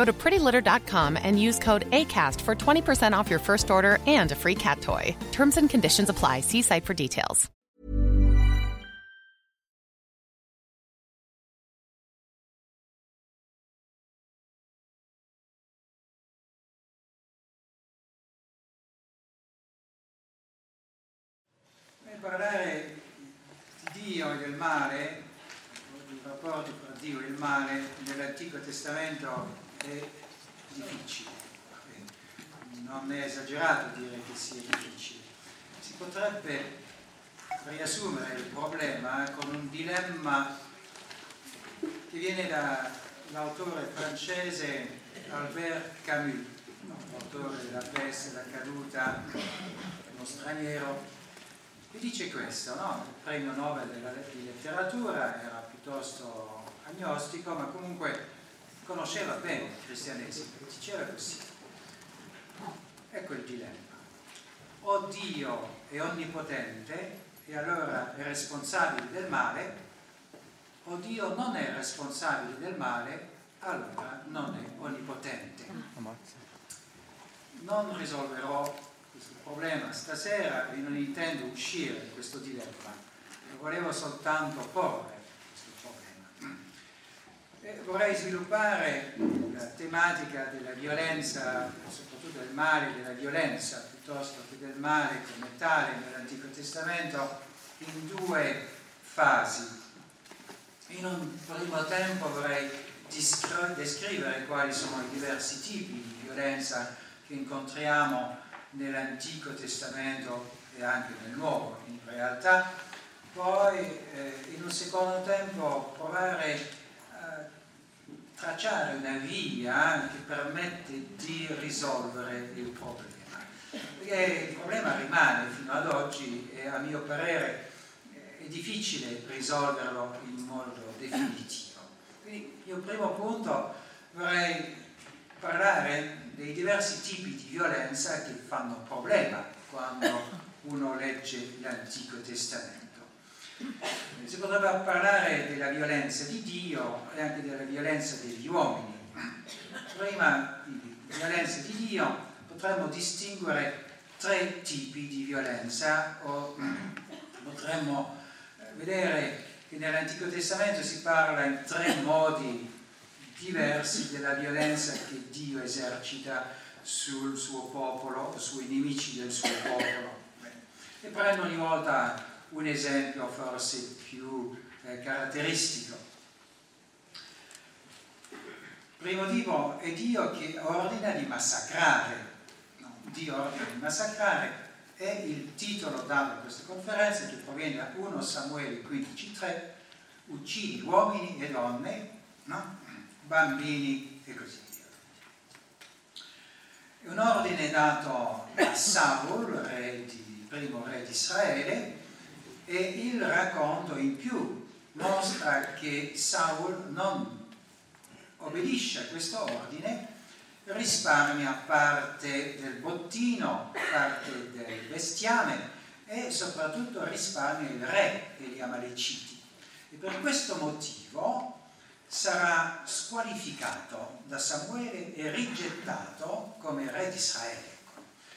Go to prettylitter.com and use code ACAST for 20% off your first order and a free cat toy. Terms and conditions apply. See site for details. Nel parlare di Dio e del male, i rapporti tra Dio e il male nell'Antico Testamento è difficile. Non è esagerato dire che sia difficile. Si potrebbe riassumere il problema con un dilemma che viene dall'autore francese Albert Camus, l'autore della peste, la caduta, uno straniero, e dice questo, no? il premio Nobel della, di letteratura era piuttosto agnostico, ma comunque conosceva bene il cristianesimo, diceva così. Ecco il dilemma. O Dio è onnipotente e allora è responsabile del male, o Dio non è responsabile del male, allora non è onnipotente. Non risolverò questo problema stasera e non intendo uscire da questo dilemma, volevo soltanto porre. E vorrei sviluppare la tematica della violenza, soprattutto del male della violenza, piuttosto che del male come tale nell'Antico Testamento, in due fasi. In un primo tempo vorrei descrivere quali sono i diversi tipi di violenza che incontriamo nell'Antico Testamento e anche nel Nuovo in realtà, poi eh, in un secondo tempo provare tracciare una via che permette di risolvere il problema. Perché il problema rimane fino ad oggi e a mio parere è difficile risolverlo in modo definitivo. Quindi il primo punto vorrei parlare dei diversi tipi di violenza che fanno problema quando uno legge l'Antico Testamento. Si potrebbe parlare della violenza di Dio e anche della violenza degli uomini. Prima di violenza di Dio potremmo distinguere tre tipi di violenza o potremmo vedere che nell'Antico Testamento si parla in tre modi diversi della violenza che Dio esercita sul suo popolo, sui nemici del suo popolo. E prendo ogni volta un esempio forse più eh, caratteristico. Primo tipo è Dio che ordina di massacrare. No, Dio ordina di massacrare è il titolo dato a questa conferenza che proviene da 1 Samuele 15.3 uccidi uomini e donne, no? bambini e così via. È un ordine dato a Saul, re di, primo re di Israele, e il racconto in più mostra che Saul non obbedisce a questo ordine, risparmia parte del bottino, parte del bestiame e soprattutto risparmia il re degli Amaleciti. E per questo motivo sarà squalificato da Samuele e rigettato come re di Israele.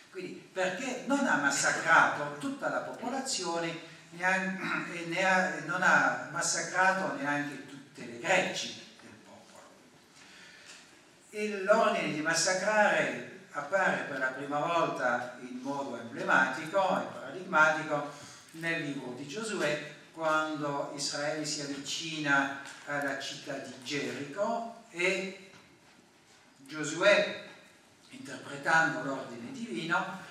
Quindi perché non ha massacrato tutta la popolazione neanche, ne ha, non ha massacrato neanche tutte le greggi del popolo. E l'ordine di massacrare appare per la prima volta in modo emblematico e paradigmatico nel libro di Giosuè quando Israele si avvicina alla città di Gerico e Giosuè, interpretando l'ordine divino,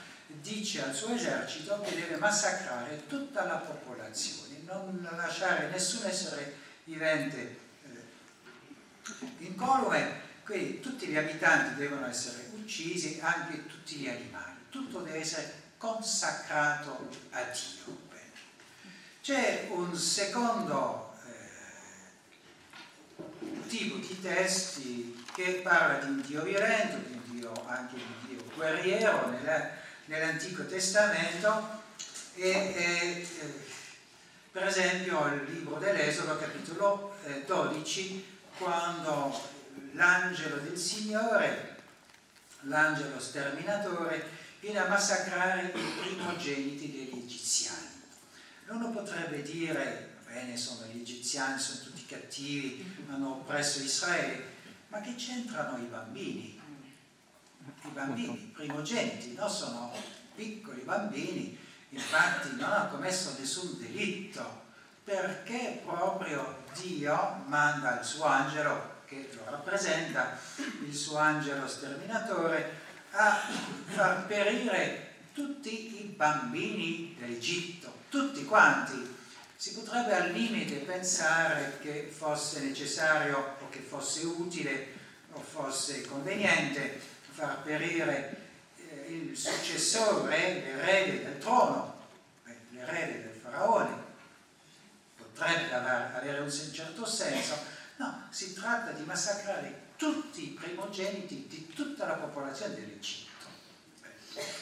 dice al suo esercito che deve massacrare tutta la popolazione, non lasciare nessun essere vivente eh, incolume, quindi tutti gli abitanti devono essere uccisi, anche tutti gli animali, tutto deve essere consacrato a Dio. C'è un secondo eh, tipo di testi che parla di un Dio violento, di un Dio, anche di un Dio guerriero nella, nell'Antico Testamento e, e eh, per esempio il libro dell'Esodo capitolo eh, 12 quando l'angelo del Signore, l'angelo sterminatore, viene a massacrare i primogeniti degli egiziani. Uno potrebbe dire, bene, sono gli egiziani, sono tutti cattivi, hanno oppresso Israele, ma che c'entrano i bambini? I bambini, primogeniti, no? sono piccoli bambini, infatti non hanno commesso nessun delitto, perché proprio Dio manda il suo angelo, che lo rappresenta, il suo angelo sterminatore, a far perire tutti i bambini dell'Egitto tutti quanti. Si potrebbe al limite pensare che fosse necessario o che fosse utile o fosse conveniente far perire eh, il successore, l'erede del trono, l'erede del faraone. Potrebbe avere un certo senso. No, si tratta di massacrare tutti i primogeniti di tutta la popolazione dell'Egitto,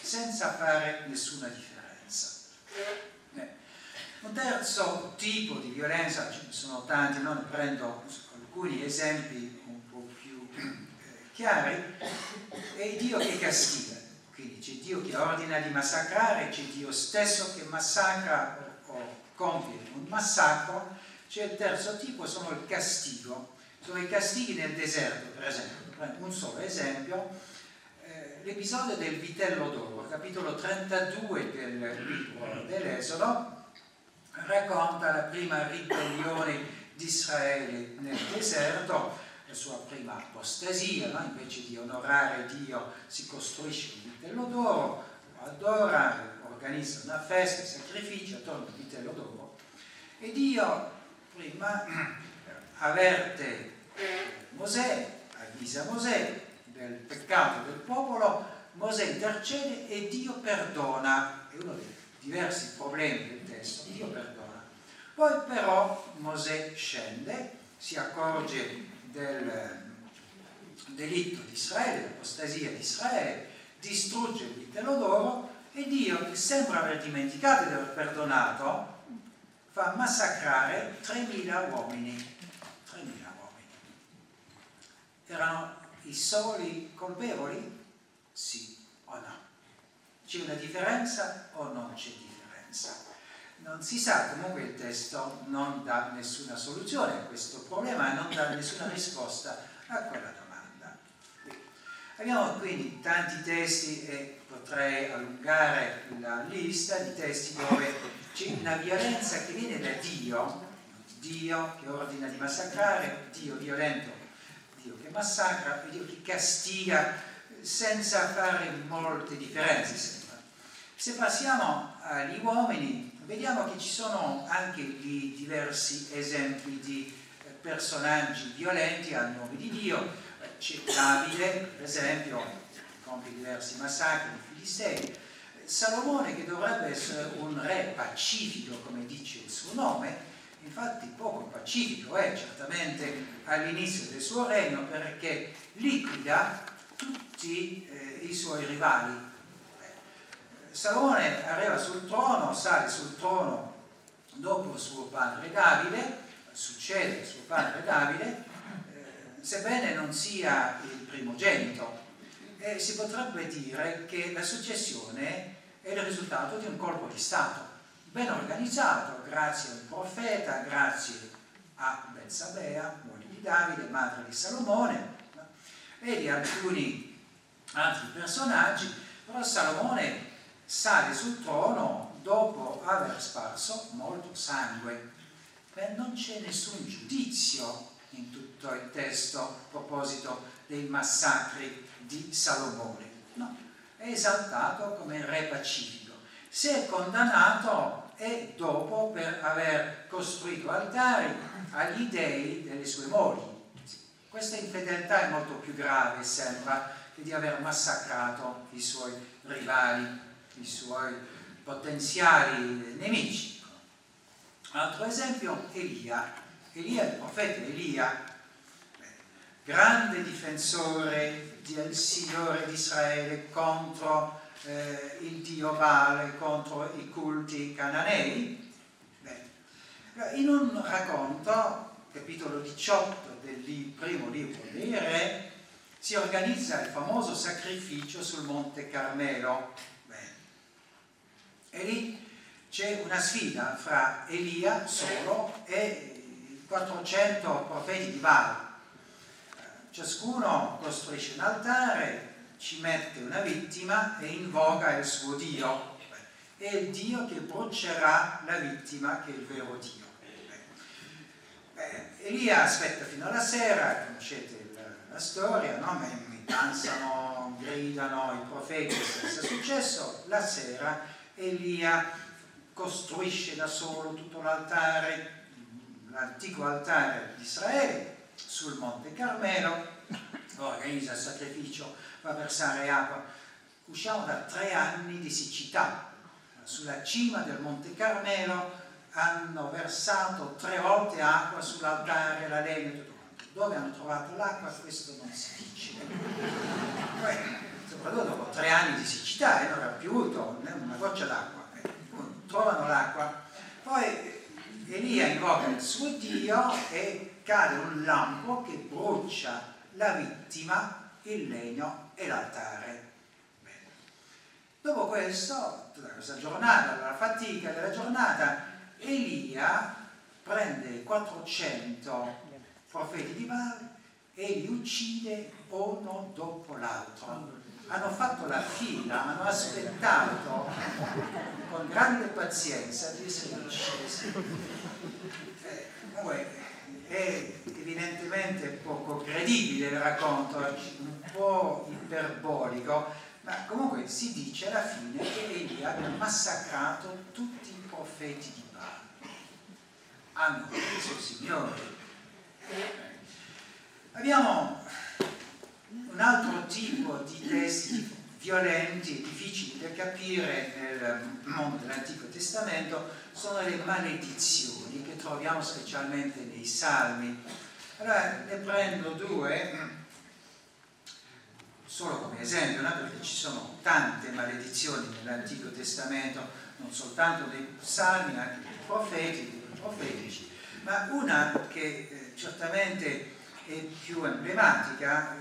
senza fare nessuna differenza. Un terzo tipo di violenza, ce ne sono tanti, non prendo alcuni esempi un po' più eh, chiari, è Dio che castiga. Quindi c'è Dio che ordina di massacrare, c'è Dio stesso che massacra o, compie un massacro. C'è il terzo tipo, sono il castigo. Sono i castighi nel deserto, per esempio. Un solo esempio, eh, l'episodio del vitello d'oro, capitolo 32 del libro dell'Esodo, racconta la prima ribellione di Israele nel deserto, la sua prima apostasia, no? invece di onorare Dio si costruisce un vitello d'oro, lo adora, organizza una festa, sacrificio attorno al vitello d'oro e Dio prima avverte Mosè, avvisa Mosè del peccato del popolo, Mosè intercede e Dio perdona, è uno dei diversi problemi del testo, Dio perdona. Poi però Mosè scende, si accorge del delitto di Israele, dell'apostasia di Israele, distrugge il vitello d'oro e Dio, che sembra aver dimenticato di aver perdonato, fa massacrare 3.000 uomini. 3.000 uomini. Erano i soli colpevoli? Sì o no? C'è una differenza o non c'è differenza? Non si sa, comunque il testo non dà nessuna soluzione a questo problema e non dà nessuna risposta a quella domanda. Abbiamo quindi tanti testi e potrei allungare la lista di testi dove c'è una violenza che viene da Dio, Dio che ordina di massacrare, Dio violento, Dio che massacra, Dio che castiga senza fare molte differenze se passiamo agli uomini, vediamo che ci sono anche lì diversi esempi di eh, personaggi violenti al nome di Dio. C'è Davide, per esempio, compie diversi massacri di Filistei. Salomone, che dovrebbe essere un re pacifico, come dice il suo nome, infatti poco pacifico è certamente all'inizio del suo regno perché liquida tutti eh, i suoi rivali Salomone arriva sul trono, sale sul trono dopo suo padre Davide, succede suo padre Davide, eh, sebbene non sia il primogenito. E si potrebbe dire che la successione è il risultato di un colpo di Stato, ben organizzato grazie al profeta, grazie a Belsabea, moglie di Davide, madre di Salomone, e di alcuni altri personaggi, però Salomone sale sul trono dopo aver sparso molto sangue. Beh, non c'è nessun giudizio in tutto il testo a proposito dei massacri di Salomone. No, è esaltato come re pacifico. Se è condannato è dopo per aver costruito altari agli dei delle sue mogli. Questa infedeltà è molto più grave, sembra, che di aver massacrato i suoi rivali, i suoi potenziali nemici. Altro esempio, Elia. Elia, il profeta Elia, grande difensore del Signore di Israele contro eh, il Dio Baal, contro i culti cananei. Beh, in un racconto, capitolo 18 del primo libro dei Re, si organizza il famoso sacrificio sul Monte Carmelo. Beh, e lì c'è una sfida fra Elia solo e 400 profeti di Baal ciascuno costruisce un altare, ci mette una vittima e invoca il suo Dio. È il Dio che brucerà la vittima che è il vero Dio. Eh, Elia aspetta fino alla sera, conoscete la, la storia, no? danzano, gridano i profeti senza successo. La sera Elia costruisce da solo tutto l'altare, l'antico altare di Israele, sul Monte Carmelo, organizza il sacrificio, va a versare acqua. Usciamo da tre anni di siccità. Sulla cima del Monte Carmelo hanno versato tre volte acqua sull'altare, la legna e tutto quanto. Dove hanno trovato l'acqua? Questo non si dice. Soprattutto dopo tre anni di siccità, e non era piovuto una goccia d'acqua. Eh, trovano l'acqua. Poi Elia invoca il suo Dio e cade un lampo che brucia la vittima, il legno e l'altare. Dopo questo, tutta questa giornata, la fatica della giornata, Elia prende 400 profeti di Baal e li uccide uno dopo l'altro. Hanno fatto la fila, hanno aspettato con grande pazienza di essere uccisi. Eh, è evidentemente poco credibile il racconto, un po' iperbolico, ma comunque si dice alla fine che Elia abbia massacrato tutti i profeti di Baal. Hanno ucciso il Signore. Abbiamo un altro tipo di testi violenti e difficili da capire nel mondo dell'Antico Testamento sono le maledizioni che troviamo specialmente nei Salmi. Allora ne prendo due, solo come esempio, no? perché ci sono tante maledizioni nell'Antico Testamento, non soltanto dei Salmi, ma anche dei profeti, dei profetici, ma una che eh, certamente è più emblematica,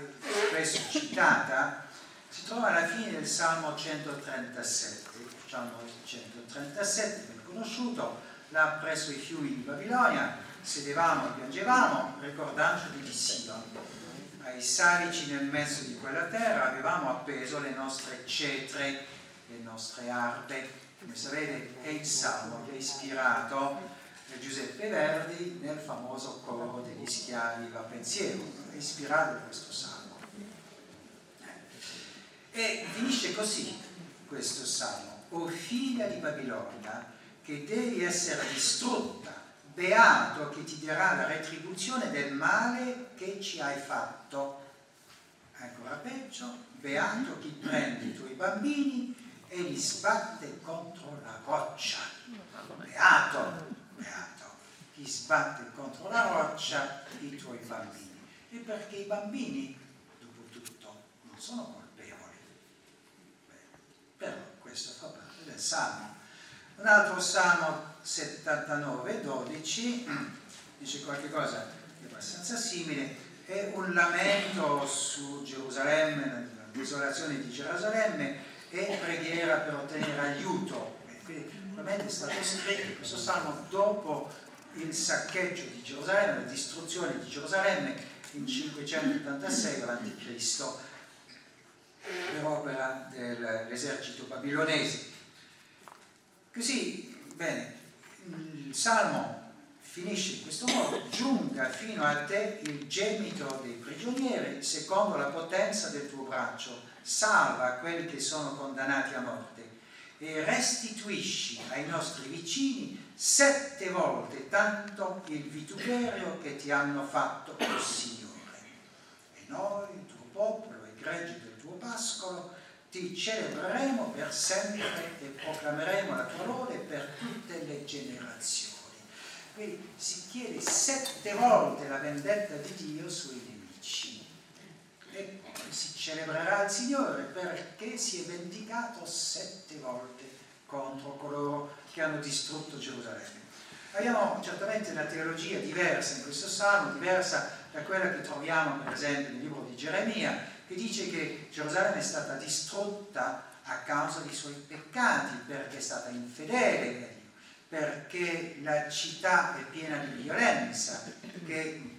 spesso citata, si trova alla fine del Salmo 137. Salmo 137, ben conosciuto, là presso i fiumi di Babilonia, sedevamo e piangevamo, ricordandoci di Sion. Ai salici nel mezzo di quella terra avevamo appeso le nostre cetre, le nostre arpe. Come sapete è il Salmo che ha ispirato Giuseppe Verdi nel famoso coro degli schiavi va pensiero, ispirato da questo Salmo. E finisce così questo salmo, o figlia di Babilonia, che devi essere distrutta, beato che ti darà la retribuzione del male che ci hai fatto. Ancora peggio, beato chi prende i tuoi bambini e li sbatte contro la roccia. Beato, chi sbatte contro la roccia i tuoi bambini. E perché i bambini, dopo tutto, non sono colpevoli però questo fa parte salmo. Un altro salmo 79, 12, dice qualcosa di abbastanza simile, è un lamento su Gerusalemme, la desolazione di Gerusalemme e preghiera per ottenere aiuto. Quindi probabilmente è stato scritto questo salmo dopo il saccheggio di Gerusalemme, la distruzione di Gerusalemme in 586 a.C. per opera dell'esercito babilonese. Così, bene, il Salmo finisce in questo modo, giunga fino a te il gemito dei prigionieri secondo la potenza del tuo braccio, salva quelli che sono condannati a morte e restituisci ai nostri vicini sette volte tanto il vituperio che ti hanno fatto, o oh Signore. E noi, il tuo popolo e greggi del tuo pascolo, ti celebreremo per sempre e proclameremo la tua lode per tutte le generazioni. Quindi si chiede sette volte la vendetta di Dio sui nemici. E si celebrerà il Signore perché si è vendicato sette volte contro coloro che hanno distrutto Gerusalemme. Abbiamo certamente una teologia diversa in questo salmo, diversa da quella che troviamo per esempio nel libro di Geremia, che dice che Gerusalemme è stata distrutta a causa dei suoi peccati, perché è stata infedele a Dio, perché la città è piena di violenza, perché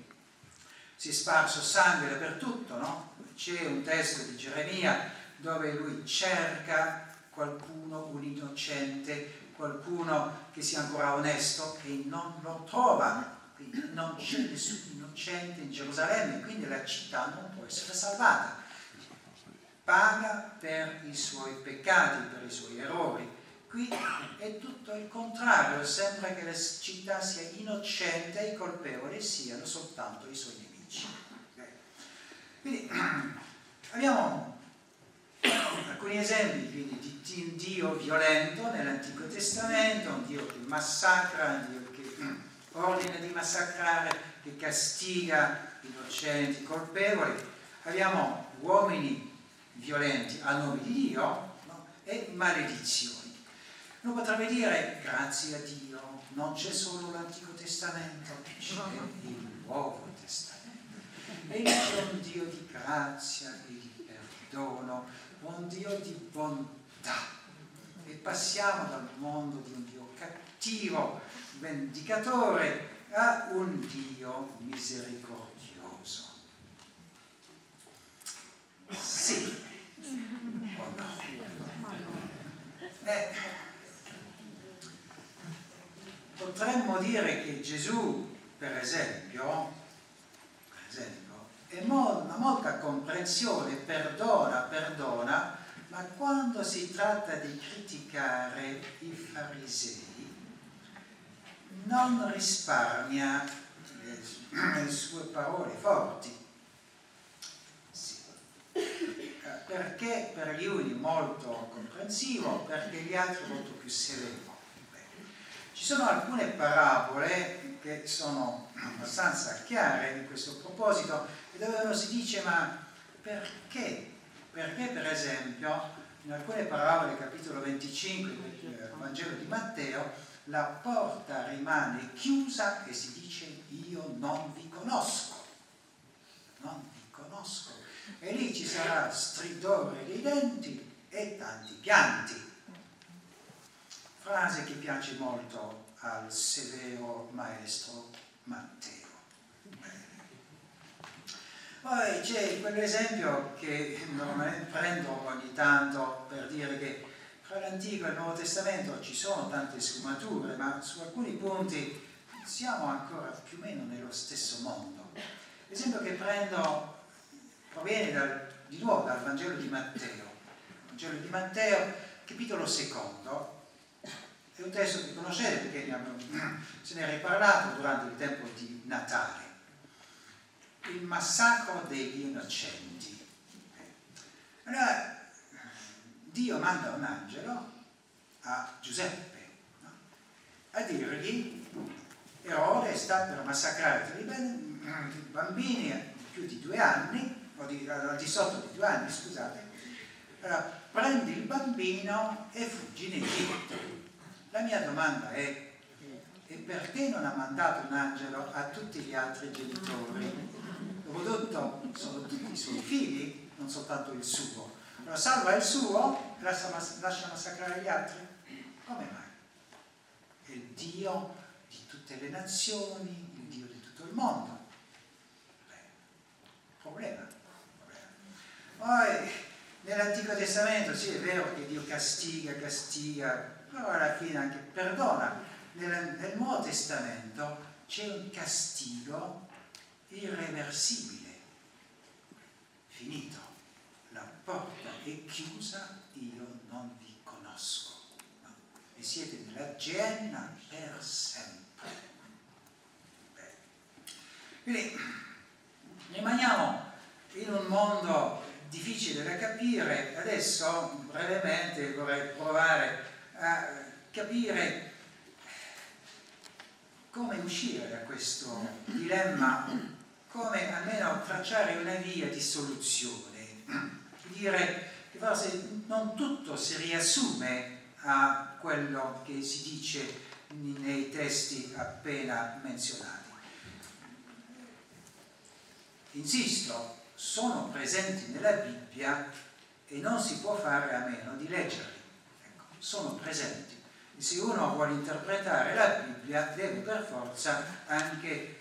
si è sparso sangue dappertutto, no? C'è un testo di Geremia dove lui cerca qualcuno, un innocente, qualcuno che sia ancora onesto e non lo trova. Quindi non c'è nessun innocente in Gerusalemme, quindi la città non può essere salvata. Paga per i suoi peccati, per i suoi errori. Qui è tutto il contrario, sembra che la città sia innocente e i colpevoli siano soltanto i suoi nemici. Quindi abbiamo alcuni esempi quindi, di un Dio violento nell'Antico Testamento, un Dio che massacra, un Dio che ordina di massacrare, che castiga innocenti, colpevoli. Abbiamo uomini violenti a nome di Dio no? e maledizioni. Uno potrebbe dire, grazie a Dio, non c'è solo l'Antico Testamento, c'è il Nuovo Testamento. E c'è un Dio di grazia e di perdono, un Dio di bontà. E passiamo dal mondo di un Dio cattivo, vendicatore, a un Dio misericordioso. Sì o no? Eh, potremmo dire che Gesù, per esempio, per esempio è una molta comprensione, perdona, perdona, ma quando si tratta di criticare i farisei non risparmia le, le sue parole forti. Sì. Perché per gli uni molto comprensivo, perché gli altri molto più severo. Ci sono alcune parabole che sono abbastanza chiare in questo proposito e dove uno si dice ma perché? Perché per esempio in alcune parabole, capitolo 25 del Vangelo di Matteo, la porta rimane chiusa e si dice io non vi conosco, non vi conosco. E lì ci sarà stridore dei denti e tanti pianti. Frase che piace molto al severo maestro Matteo. Poi c'è quell'esempio che prendo ogni tanto per dire che fra l'Antico e il Nuovo Testamento ci sono tante sfumature, ma su alcuni punti siamo ancora più o meno nello stesso mondo. L'esempio che prendo proviene dal, di nuovo dal Vangelo di Matteo. Vangelo di Matteo, capitolo secondo, è un testo che conoscete perché ne abbiamo, se ne è riparlato durante il tempo di Natale il massacro degli innocenti. Allora, Dio manda un angelo a Giuseppe no? a dirgli Erode sta per massacrare i bambini più di due anni, o di, di sotto di due anni, scusate, Allora, prendi il bambino e fuggi in Egitto. La mia domanda è, e perché non ha mandato un angelo a tutti gli altri genitori? Dopotutto sono tutti i suoi figli, non soltanto il suo. Allora salva il suo, lascia, lascia massacrare gli altri? Come mai? È il Dio di tutte le nazioni, il Dio di tutto il mondo. Beh, problema. problema. Poi nell'Antico Testamento sì è vero che Dio castiga, castiga, però alla fine anche perdona. Nel, nel Nuovo Testamento c'è un castigo irreversibile, finito, la porta è chiusa, io non vi conosco no? e siete nella genna per sempre. Beh. Quindi rimaniamo in un mondo difficile da capire, adesso brevemente vorrei provare a capire come uscire da questo dilemma, come almeno tracciare una via di soluzione, dire che forse non tutto si riassume a quello che si dice nei testi appena menzionati. Insisto, sono presenti nella Bibbia e non si può fare a meno di leggerli. Ecco, sono presenti. Se uno vuole interpretare la Bibbia deve per forza anche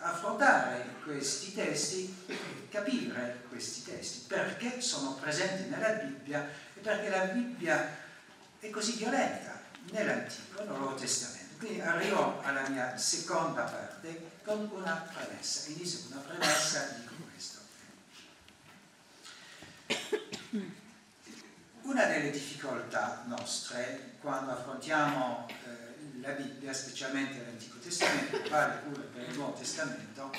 affrontare questi testi, capire questi testi, perché sono presenti nella Bibbia e perché la Bibbia è così violenta nell'Antico e nel Nuovo Testamento. Quindi arrivo alla mia seconda parte con una premessa. Inizio con una premessa di Una delle difficoltà nostre quando affrontiamo la Bibbia, specialmente l'Antico Testamento, vale pure per il Nuovo Testamento,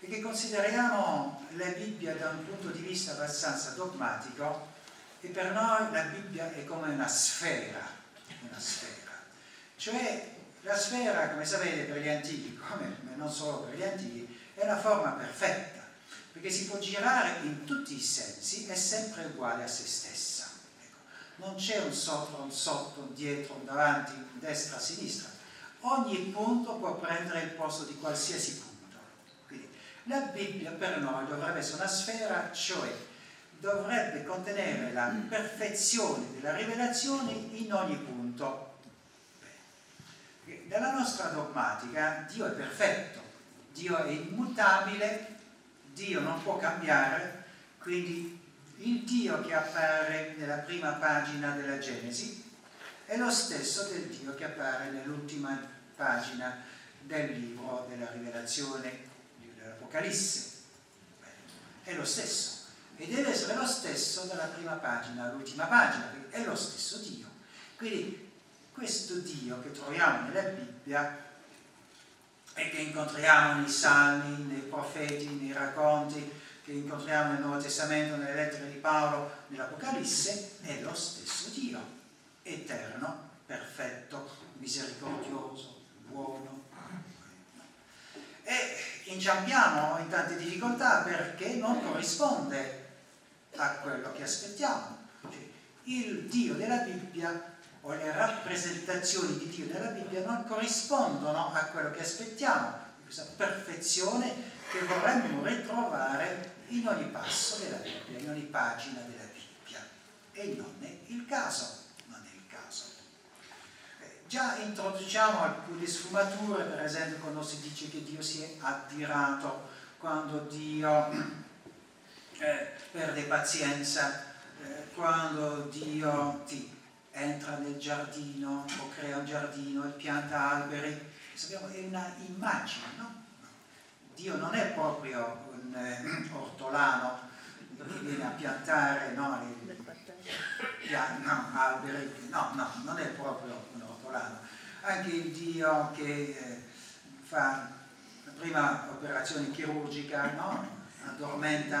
è che consideriamo la Bibbia da un punto di vista abbastanza dogmatico e per noi la Bibbia è come una sfera, una sfera. Cioè la sfera, come sapete, per gli antichi, come non solo per gli antichi, è una forma perfetta, perché si può girare in tutti i sensi, è sempre uguale a se stessa non c'è un sopra, un sotto, un dietro, un davanti, un destra, a sinistra. Ogni punto può prendere il posto di qualsiasi punto. Quindi la Bibbia per noi dovrebbe essere una sfera, cioè dovrebbe contenere la perfezione della rivelazione in ogni punto. Nella nostra dogmatica Dio è perfetto, Dio è immutabile, Dio non può cambiare, quindi il Dio che appare nella prima pagina della Genesi è lo stesso del Dio che appare nell'ultima pagina del libro della rivelazione dell'Apocalisse. È lo stesso. E deve essere lo stesso dalla prima pagina all'ultima pagina, è lo stesso Dio. Quindi questo Dio che troviamo nella Bibbia e che incontriamo nei salmi, nei profeti, nei racconti, che incontriamo nel Nuovo Testamento, nelle lettere di Paolo, nell'Apocalisse, è lo stesso Dio, eterno, perfetto, misericordioso, buono. E inciampiamo in tante difficoltà perché non corrisponde a quello che aspettiamo. Cioè, il Dio della Bibbia o le rappresentazioni di Dio nella Bibbia non corrispondono a quello che aspettiamo, questa perfezione che vorremmo ritrovare in ogni passo della Bibbia, in ogni pagina della Bibbia. E non è il caso, non è il caso. Eh, già introduciamo alcune sfumature, per esempio quando si dice che Dio si è addirato, quando Dio eh, perde pazienza, eh, quando Dio ti entra nel giardino o crea un giardino e pianta alberi. Sappiamo, è una immagine, no? Dio non è proprio un eh, ortolano che viene a piantare no, pian, no, alberi, no, no, non è proprio un ortolano. Anche il Dio che eh, fa la prima operazione chirurgica, no? addormenta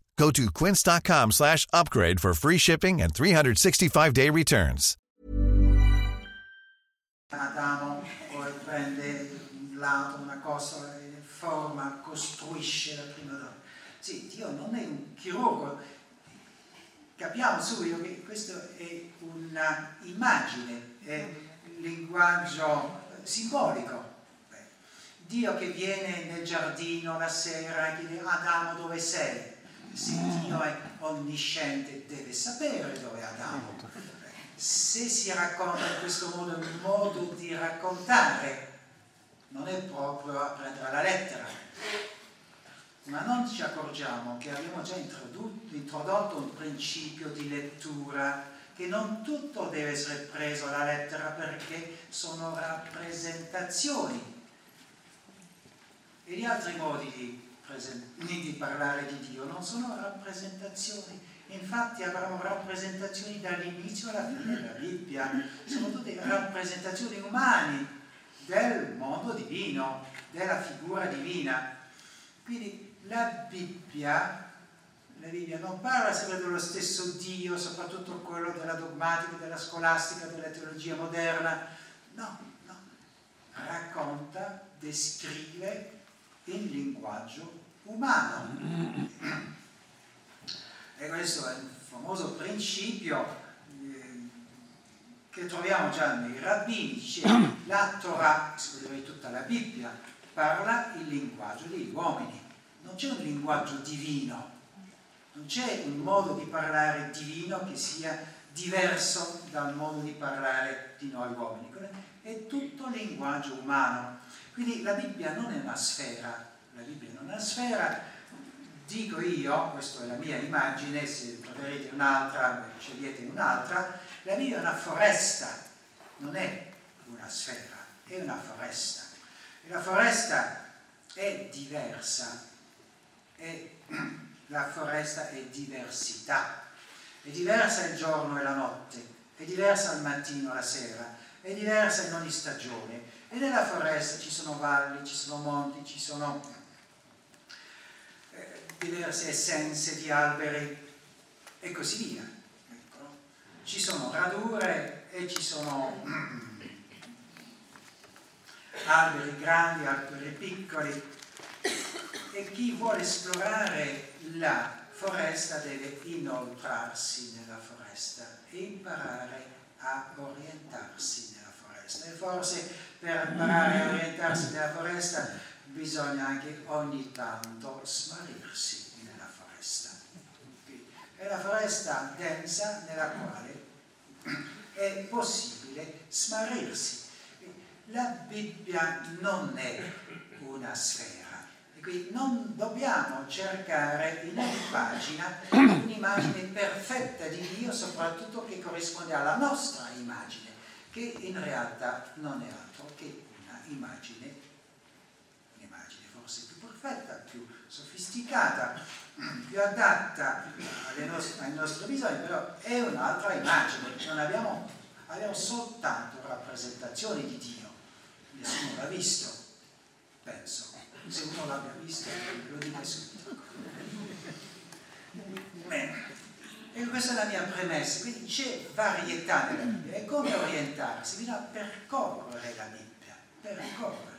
Go to quince.com slash upgrade for free shipping and 365-day returns. Adamo prende un lato, una cosa, forma, costruisce la prima donna. Sì, Dio non è un chirurgo. Capiamo subito che questa è un'immagine, è un linguaggio simbolico. Dio che viene nel giardino la sera e chiede Adamo dove sei? Se Dio è onnisciente deve sapere dove è Adamo se si racconta in questo modo, il modo di raccontare non è proprio a prendere la lettera, ma non ci accorgiamo che abbiamo già introdotto un principio di lettura, che non tutto deve essere preso alla lettera perché sono rappresentazioni. E gli altri modi di, di parlare di Dio non sono rappresentazioni. Infatti avremo rappresentazioni dall'inizio alla fine della Bibbia, sono tutte rappresentazioni umane del mondo divino, della figura divina. Quindi la Bibbia, la Bibbia non parla sempre dello stesso Dio, soprattutto quello della dogmatica, della scolastica, della teologia moderna, no, no, racconta, descrive il linguaggio umano. E questo è il famoso principio eh, che troviamo già nei rabbini, dice la Torah, tutta la Bibbia, parla il linguaggio degli uomini, non c'è un linguaggio divino, non c'è un modo di parlare divino che sia diverso dal modo di parlare di noi uomini, è tutto linguaggio umano. Quindi la Bibbia non è una sfera, la Bibbia è una sfera, dico io, questa è la mia immagine, se preferite un'altra, scegliete un'altra, la mia è una foresta, non è una sfera, è una foresta. E la foresta è diversa, è, la foresta è diversità, è diversa il giorno e la notte, è diversa il mattino e la sera, è diversa in ogni stagione. E nella foresta ci sono valli, ci sono monti, ci sono diverse essenze di alberi e così via. Ecco. Ci sono radure e ci sono alberi grandi, alberi piccoli e chi vuole esplorare la foresta deve inoltrarsi nella foresta e imparare a orientarsi nella foresta. E forse per imparare a orientarsi nella foresta bisogna anche ogni tanto smarirsi nella foresta. È la foresta densa nella quale è possibile smarirsi. La Bibbia non è una sfera, e quindi non dobbiamo cercare in ogni pagina un'immagine perfetta di Dio, soprattutto che corrisponde alla nostra immagine, che in realtà non è altro che una immagine perfetta, più sofisticata, più adatta nostre, ai nostri bisogni, però è un'altra immagine, non abbiamo, abbiamo soltanto rappresentazioni di Dio, nessuno l'ha visto, penso, se uno l'abbia visto lo dite subito. Bene. E questa è la mia premessa, quindi c'è varietà nella Bibbia. E come orientarsi? Bisogna percorrere la Bibbia, percorrere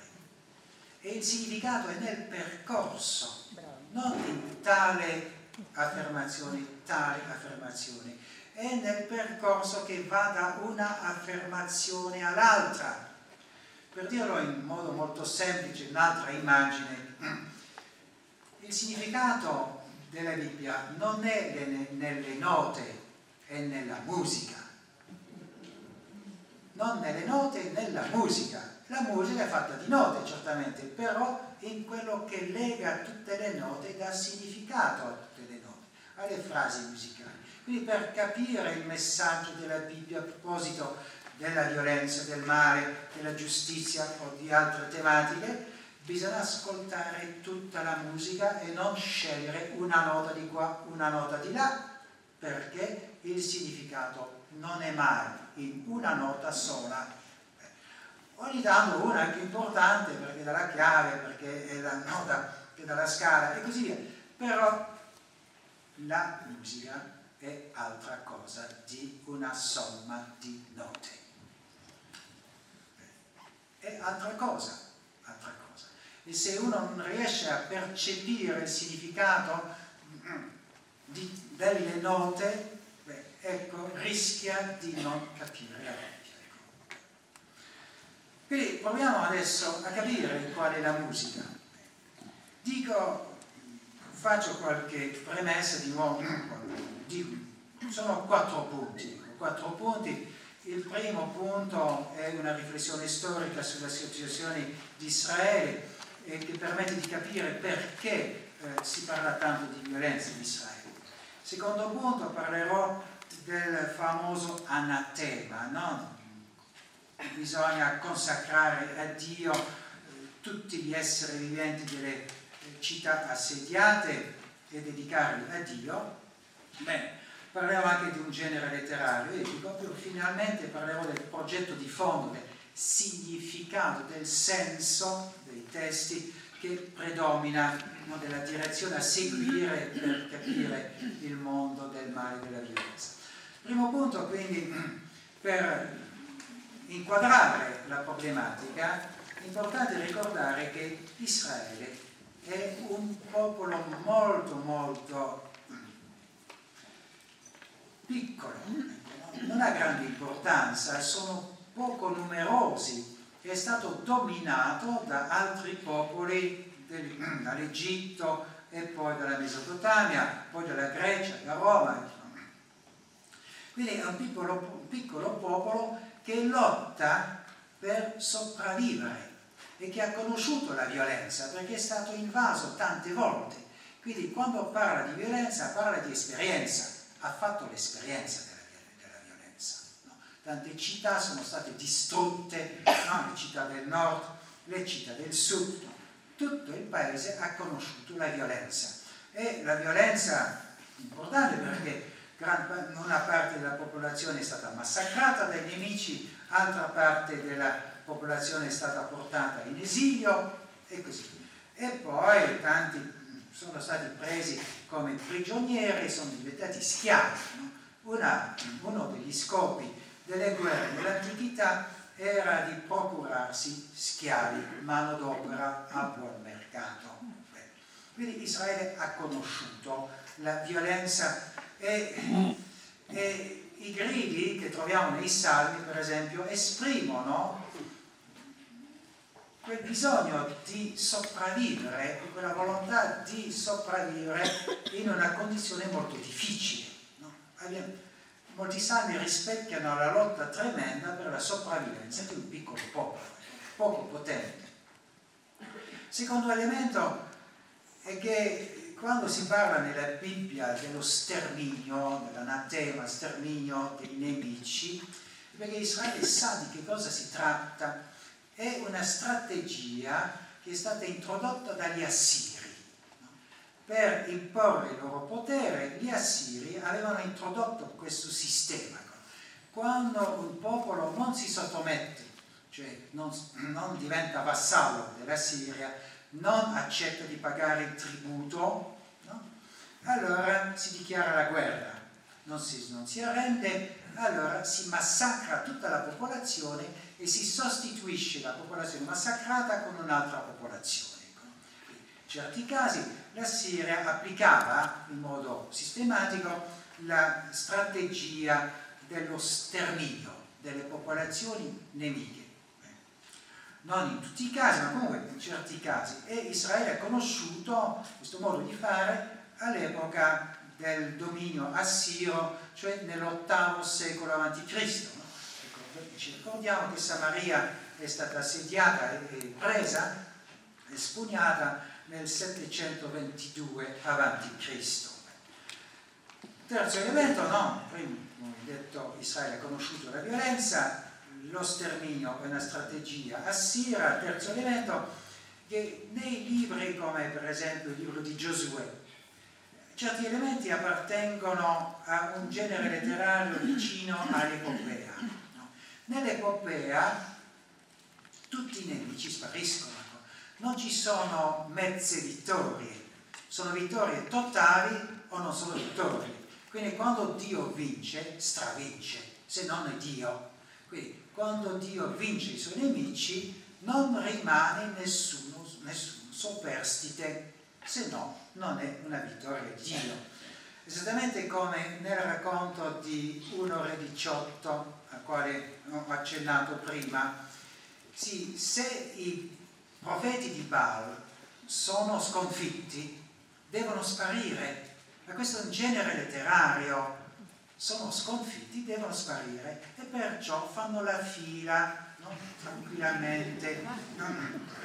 e il significato è nel percorso, non in tale affermazione, tale affermazione, è nel percorso che va da una affermazione all'altra. Per dirlo in modo molto semplice, un'altra immagine, il significato della Bibbia non è nelle note, è nella musica. Non nelle note, nella musica. La musica è fatta di note, certamente, però in quello che lega tutte le note dà significato a tutte le note, alle frasi musicali. Quindi per capire il messaggio della Bibbia a proposito della violenza, del male, della giustizia o di altre tematiche, bisogna ascoltare tutta la musica e non scegliere una nota di qua, una nota di là, perché il significato non è mai in una nota sola. Ogni tanto una più importante perché dà chiave, perché è la nota che dà la scala e così via, però la musica è altra cosa di una somma di note. È altra cosa, altra cosa. E se uno non riesce a percepire il significato mm, di, delle note, beh, ecco, rischia di non capire la. Quindi proviamo adesso a capire qual è la musica. Dico, faccio qualche premessa di nuovo, di, sono quattro punti. Quattro punti. Il primo punto è una riflessione storica sulla situazione di Israele e che permette di capire perché eh, si parla tanto di violenza in Israele. Secondo punto parlerò del famoso anatema, no? Bisogna consacrare a Dio eh, tutti gli esseri viventi delle città assediate e dedicarli a Dio. Beh, parlerò anche di un genere letterario etico, poi finalmente parlerò del progetto di fondo, del significato, del senso dei testi che predomina, no, della direzione a seguire per capire il mondo del male e della violenza. Primo punto quindi, per inquadrare la problematica, è importante ricordare che Israele è un popolo molto molto piccolo, non ha grande importanza, sono poco numerosi, è stato dominato da altri popoli, dall'Egitto e poi dalla Mesopotamia, poi dalla Grecia, da Roma. Quindi è un piccolo, piccolo popolo che lotta per sopravvivere e che ha conosciuto la violenza perché è stato invaso tante volte. Quindi quando parla di violenza parla di esperienza, ha fatto l'esperienza della, della violenza. No? Tante città sono state distrutte, no? le città del nord, le città del sud, no? tutto il paese ha conosciuto la violenza. E la violenza è importante perché una parte della popolazione è stata massacrata dai nemici, altra parte della popolazione è stata portata in esilio e così via. E poi tanti sono stati presi come prigionieri e sono diventati schiavi. No? Una, uno degli scopi delle guerre dell'antichità era di procurarsi schiavi, manodopera a buon mercato. Quindi Israele ha conosciuto la violenza e, e i gridi che troviamo nei salmi, per esempio, esprimono quel bisogno di sopravvivere, quella volontà di sopravvivere in una condizione molto difficile. No? molti salmi rispecchiano la lotta tremenda per la sopravvivenza di un piccolo popolo, poco potente. Secondo elemento è che quando si parla nella Bibbia dello sterminio, dell'anatema, sterminio dei nemici, perché Israele sa di che cosa si tratta, è una strategia che è stata introdotta dagli assiri. Per imporre il loro potere, gli assiri avevano introdotto questo sistema. Quando un popolo non si sottomette, cioè non, non diventa vassallo della Siria, non accetta di pagare il tributo, no? allora si dichiara la guerra, non si, non si arrende, allora si massacra tutta la popolazione e si sostituisce la popolazione massacrata con un'altra popolazione. In certi casi la Siria applicava in modo sistematico la strategia dello sterminio delle popolazioni nemiche. Non in tutti i casi, ma comunque in certi casi, e Israele è conosciuto questo modo di fare all'epoca del dominio assiro, cioè nell'ottavo secolo a.C. No? Ci ricordiamo che Samaria è stata assediata e presa, espugnata nel 722 a.C. Terzo elemento, no, prima, come detto, Israele ha conosciuto la violenza, lo sterminio è una strategia assira. Terzo elemento, che nei libri come per esempio il libro di Giosuè, certi elementi appartengono a un genere letterario vicino all'epopea. Nell'epopea tutti i nemici spariscono, non ci sono mezze vittorie, sono vittorie totali o non sono vittorie. Quindi quando Dio vince, stravince, se non è Dio. Quindi quando Dio vince i suoi nemici, non rimane nessuno, nessun superstite, se no non è una vittoria di Dio. Esattamente come nel racconto di 1 Re 18, al quale ho accennato prima, sì, se i profeti di Baal sono sconfitti, devono sparire ma questo è un genere letterario, sono sconfitti, devono sparire e perciò fanno la fila no? tranquillamente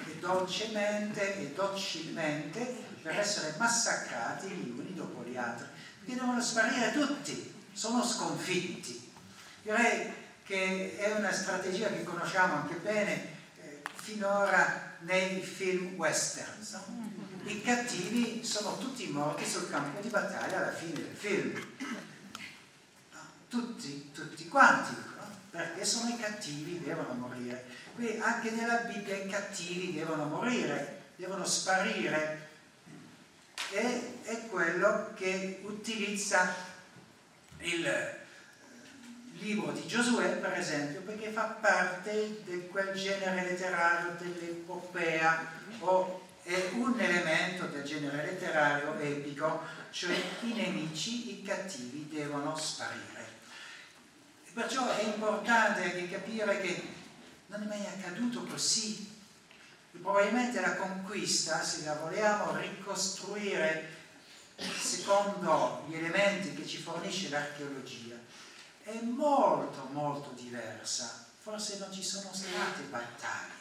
e dolcemente e docilmente per essere massacrati gli uni dopo gli altri, perché devono sparire tutti, sono sconfitti. Direi che è una strategia che conosciamo anche bene eh, finora nei film western. No? i cattivi sono tutti morti sul campo di battaglia alla fine del film. Tutti, tutti quanti, no? perché sono i cattivi, devono morire. Qui anche nella Bibbia i cattivi devono morire, devono sparire. E è quello che utilizza il eh, libro di Giosuè, per esempio, perché fa parte di quel genere letterario dell'epopea o è un elemento del genere letterario epico, cioè i nemici, i cattivi devono sparire. Perciò è importante capire che non è mai accaduto così. Probabilmente la conquista, se la vogliamo ricostruire secondo gli elementi che ci fornisce l'archeologia, è molto molto diversa. Forse non ci sono state battaglie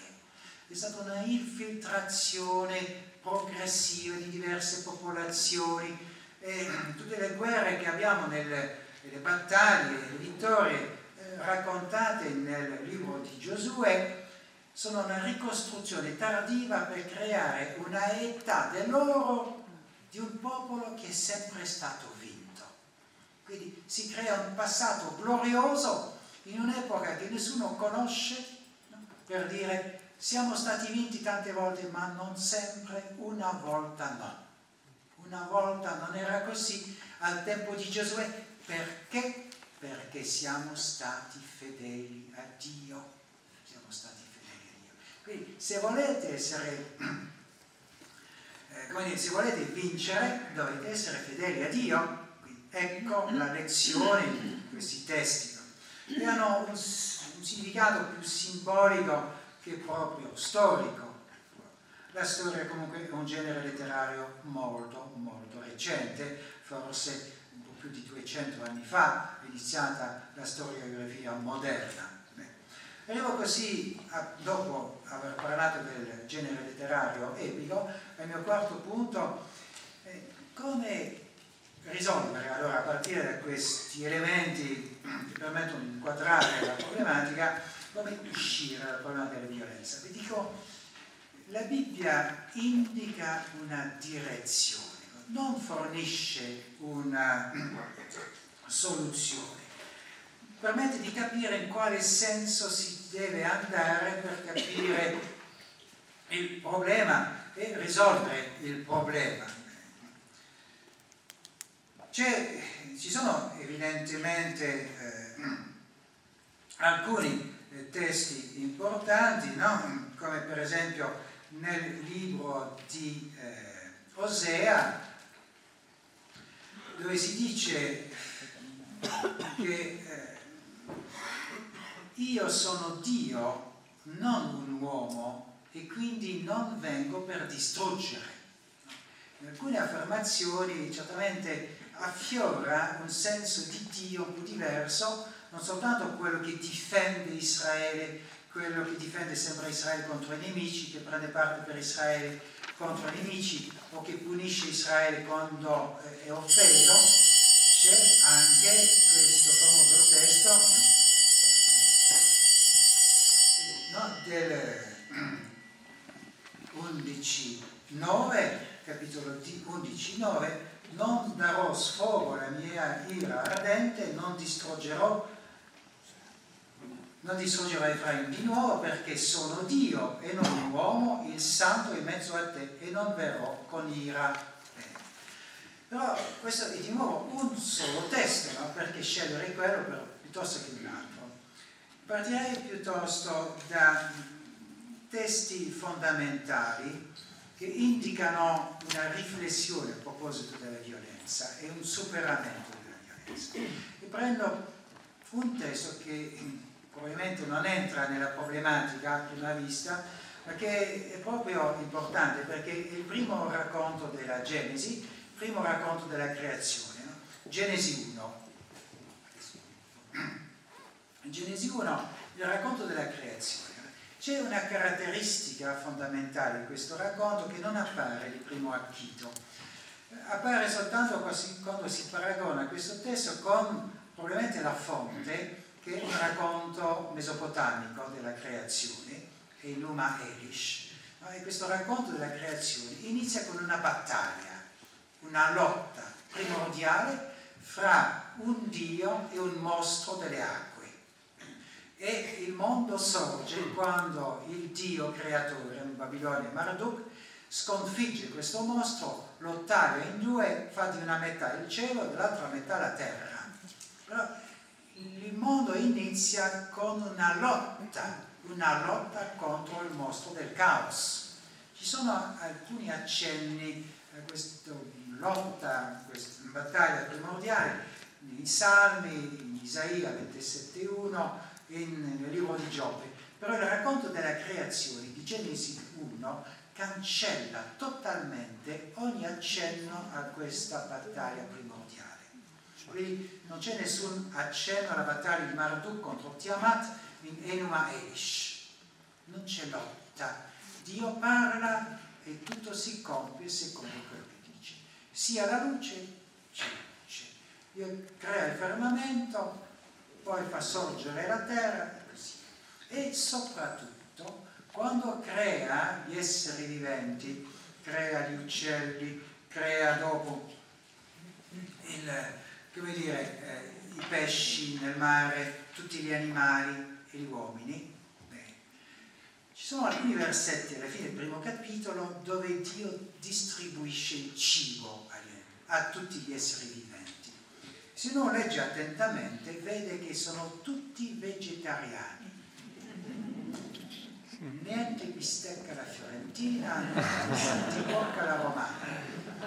è stata una infiltrazione progressiva di diverse popolazioni e tutte le guerre che abbiamo nelle, nelle battaglie, le vittorie eh, raccontate nel libro di Giosuè sono una ricostruzione tardiva per creare una età dell'oro di un popolo che è sempre stato vinto. Quindi si crea un passato glorioso in un'epoca che nessuno conosce no? per dire siamo stati vinti tante volte, ma non sempre, una volta no. Una volta non era così al tempo di Giosuè. Perché? Perché siamo stati fedeli a Dio. Siamo stati fedeli a Dio. Quindi se volete essere, eh, come dire, se volete vincere, dovete essere fedeli a Dio. Quindi ecco la lezione di questi testi. E hanno un, un significato più simbolico che proprio storico. La storia comunque è un genere letterario molto, molto recente, forse più di 200 anni fa è iniziata la storiografia moderna. Arrivo così, a, dopo aver parlato del genere letterario epico, al mio quarto punto, eh, come risolvere allora a partire da questi elementi che permettono di inquadrare la problematica come uscire dal problema della violenza. Vi dico, la Bibbia indica una direzione, non fornisce una soluzione, permette di capire in quale senso si deve andare per capire il problema e risolvere il problema. Ci sono evidentemente eh, alcuni testi importanti, no? come per esempio nel libro di eh, Osea, dove si dice che eh, io sono Dio non un uomo e quindi non vengo per distruggere. In alcune affermazioni certamente affiora un senso di Dio po' diverso, non soltanto quello che difende Israele, quello che difende sempre Israele contro i nemici, che prende parte per Israele contro i nemici o che punisce Israele quando è offeso, c'è anche questo famoso testo no, del 11.9, capitolo 11.9, non darò sfogo alla mia ira ardente, non distruggerò non distruggerò Efraim di nuovo perché sono Dio e non un uomo, il santo in mezzo a te e non verrò con ira. Però questo è di nuovo un solo testo, no? perché scegliere quello per, piuttosto che un altro. Partirei piuttosto da testi fondamentali che indicano una riflessione a proposito della violenza e un superamento della violenza. E prendo un testo che probabilmente non entra nella problematica a prima vista, ma che è proprio importante perché è il primo racconto della Genesi, il primo racconto della creazione. No? Genesi 1. In Genesi 1 il racconto della creazione. C'è una caratteristica fondamentale in questo racconto che non appare di primo acchito. Appare soltanto quando si paragona questo testo con probabilmente la fonte, che è un racconto mesopotamico della creazione, è Numa Elish. E questo racconto della creazione inizia con una battaglia, una lotta primordiale fra un dio e un mostro delle acque e il mondo sorge quando il dio creatore, in Babilonia Marduk, sconfigge questo mostro, lo taglia in due, fa di una metà il cielo e dell'altra metà la terra. Però il mondo inizia con una lotta, una lotta contro il mostro del caos. Ci sono alcuni accenni a questa lotta, a questa battaglia primordiale, nei Salmi, in Isaia 27.1, in, nel libro di Giobbe, però il racconto della creazione di Genesi 1 cancella totalmente ogni accenno a questa battaglia primordiale. Qui non c'è nessun accenno alla battaglia di Marduk contro Tiamat in Enuma Elish. Non c'è lotta. Dio parla e tutto si compie secondo quello che dice. Sia la luce, c'è luce. Dio crea il firmamento, poi fa sorgere la terra e così. E soprattutto quando crea gli esseri viventi, crea gli uccelli, crea dopo il, come dire, eh, i pesci nel mare, tutti gli animali e gli uomini. Beh, ci sono alcuni versetti alla fine del primo capitolo dove Dio distribuisce il cibo a tutti gli esseri viventi se uno legge attentamente vede che sono tutti vegetariani. Niente bistecca alla fiorentina, niente bocca alla romana.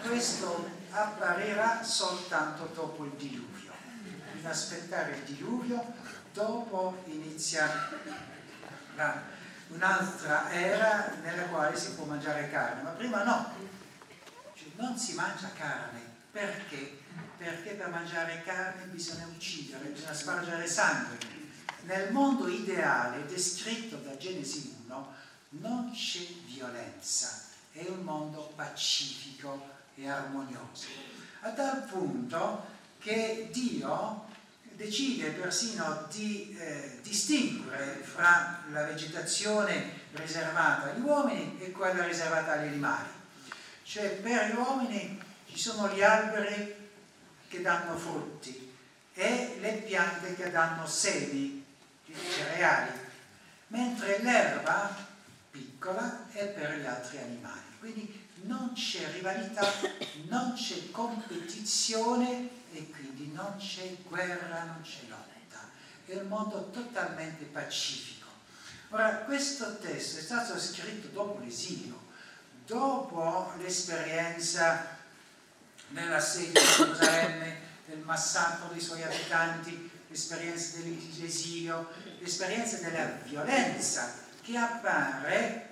Questo apparirà soltanto dopo il diluvio. Bisogna aspettare il diluvio, dopo inizia un'altra era nella quale si può mangiare carne, ma prima no. Cioè, non si mangia carne perché perché per mangiare carne bisogna uccidere, bisogna spargere sangue. Nel mondo ideale descritto da Genesi 1 non c'è violenza, è un mondo pacifico e armonioso, a tal punto che Dio decide persino di eh, distinguere fra la vegetazione riservata agli uomini e quella riservata agli animali. Cioè per gli uomini ci sono gli alberi che danno frutti e le piante che danno semi, cereali, mentre l'erba piccola è per gli altri animali. Quindi non c'è rivalità, non c'è competizione e quindi non c'è guerra, non c'è lotta. È un mondo totalmente pacifico. Ora, questo testo è stato scritto dopo l'esilio, dopo l'esperienza nell'assedio di Gerusalemme, del massacro dei suoi abitanti, l'esperienza dell'esilio, l'esperienza della violenza che appare,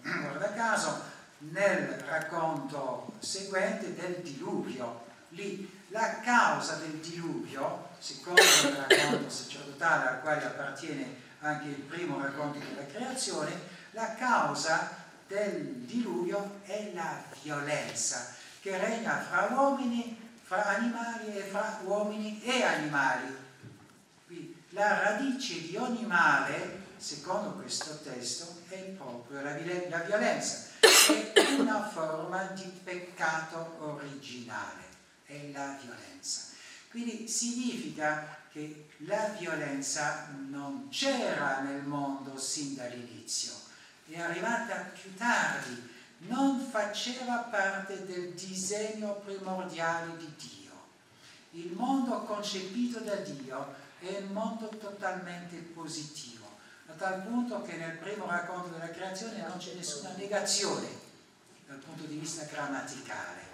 guarda caso, nel racconto seguente del diluvio. Lì la causa del diluvio, secondo il racconto sacerdotale al quale appartiene anche il primo racconto della creazione, la causa del diluvio è la violenza che regna fra uomini, fra animali e fra uomini e animali. Qui, la radice di ogni male, secondo questo testo, è proprio la violenza, è una forma di peccato originale, è la violenza. Quindi significa che la violenza non c'era nel mondo sin dall'inizio, è arrivata più tardi, non faceva parte del disegno primordiale di Dio. Il mondo concepito da Dio è un mondo totalmente positivo, a tal punto che nel primo racconto della creazione non c'è nessuna negazione dal punto di vista grammaticale.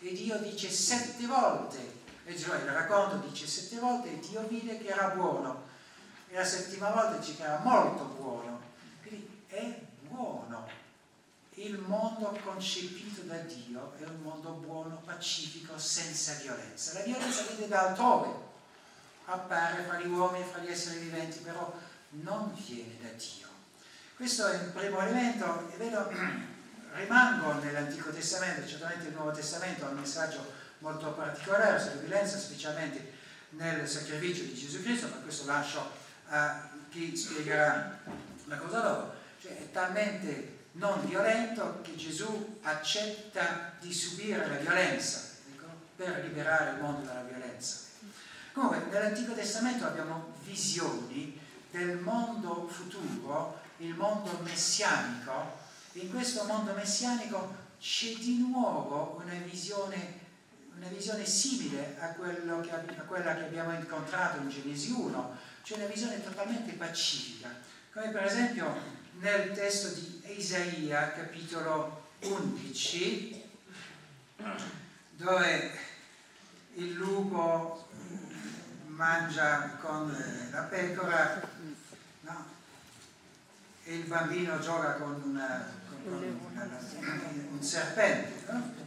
E Dio dice sette volte e cioè il racconto dice sette volte Dio vide che era buono e la settima volta dice che era molto buono. Quindi è buono. Il mondo concepito da Dio è un mondo buono, pacifico, senza violenza. La violenza viene da altrove, appare fra gli uomini e fra gli esseri viventi, però non viene da Dio. Questo è il primo elemento, e vedo, rimango nell'Antico Testamento, certamente il Nuovo Testamento ha un messaggio molto particolare sulla violenza, specialmente nel sacrificio di Gesù Cristo, ma questo lascio a chi spiegherà la cosa dopo. Cioè è talmente non violento che Gesù accetta di subire la violenza ecco, per liberare il mondo dalla violenza. Comunque, nell'Antico Testamento abbiamo visioni del mondo futuro, il mondo messianico. In questo mondo messianico c'è di nuovo una visione una visione simile a, che, a, quella che abbiamo incontrato in Genesi 1, cioè una visione totalmente pacifica, come per esempio nel testo di Isaia, capitolo 11, dove il lupo mangia con la pecora? E il bambino gioca con, una, con, con una, un serpente. No?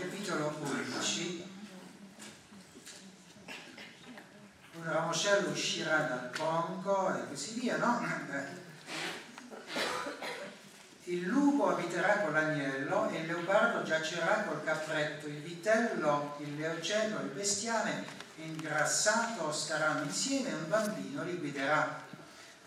capitolo 11, un ramoscello uscirà dal tronco e così via, no? Il lupo abiterà con l'agnello e il leopardo giacerà col capretto, il vitello, il leocello il bestiame ingrassato staranno insieme e un bambino li guiderà.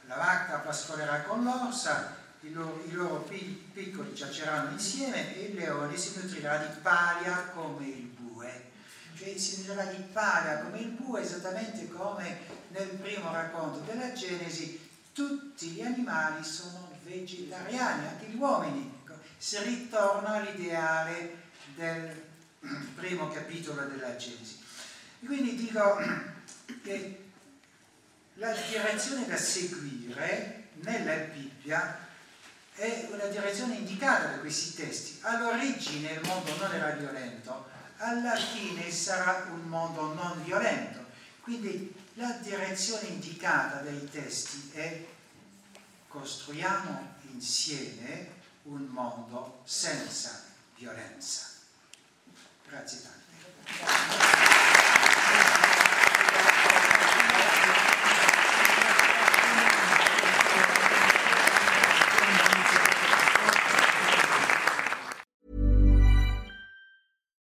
La vacca pascolerà con l'orsa i loro, i loro piccoli giaceranno insieme e il leone si nutrirà di palia come il bue. Cioè si nutrirà di palia come il bue esattamente come nel primo racconto della Genesi tutti gli animali sono vegetariani, anche gli uomini. Si ritorna all'ideale del primo capitolo della Genesi. Quindi dico che la direzione da seguire nella Bibbia è una direzione indicata da questi testi. All'origine il mondo non era violento, alla fine sarà un mondo non violento. Quindi la direzione indicata dai testi è costruiamo insieme un mondo senza violenza. Grazie tante.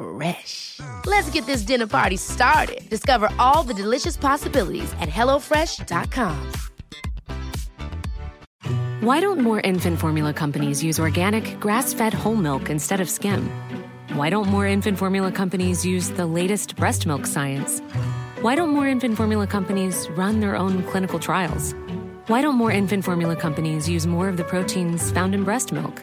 Fresh. Let's get this dinner party started. Discover all the delicious possibilities at hellofresh.com. Why don't more infant formula companies use organic, grass fed whole milk instead of skim? Why don't more infant formula companies use the latest breast milk science? Why don't more infant formula companies run their own clinical trials? Why don't more infant formula companies use more of the proteins found in breast milk?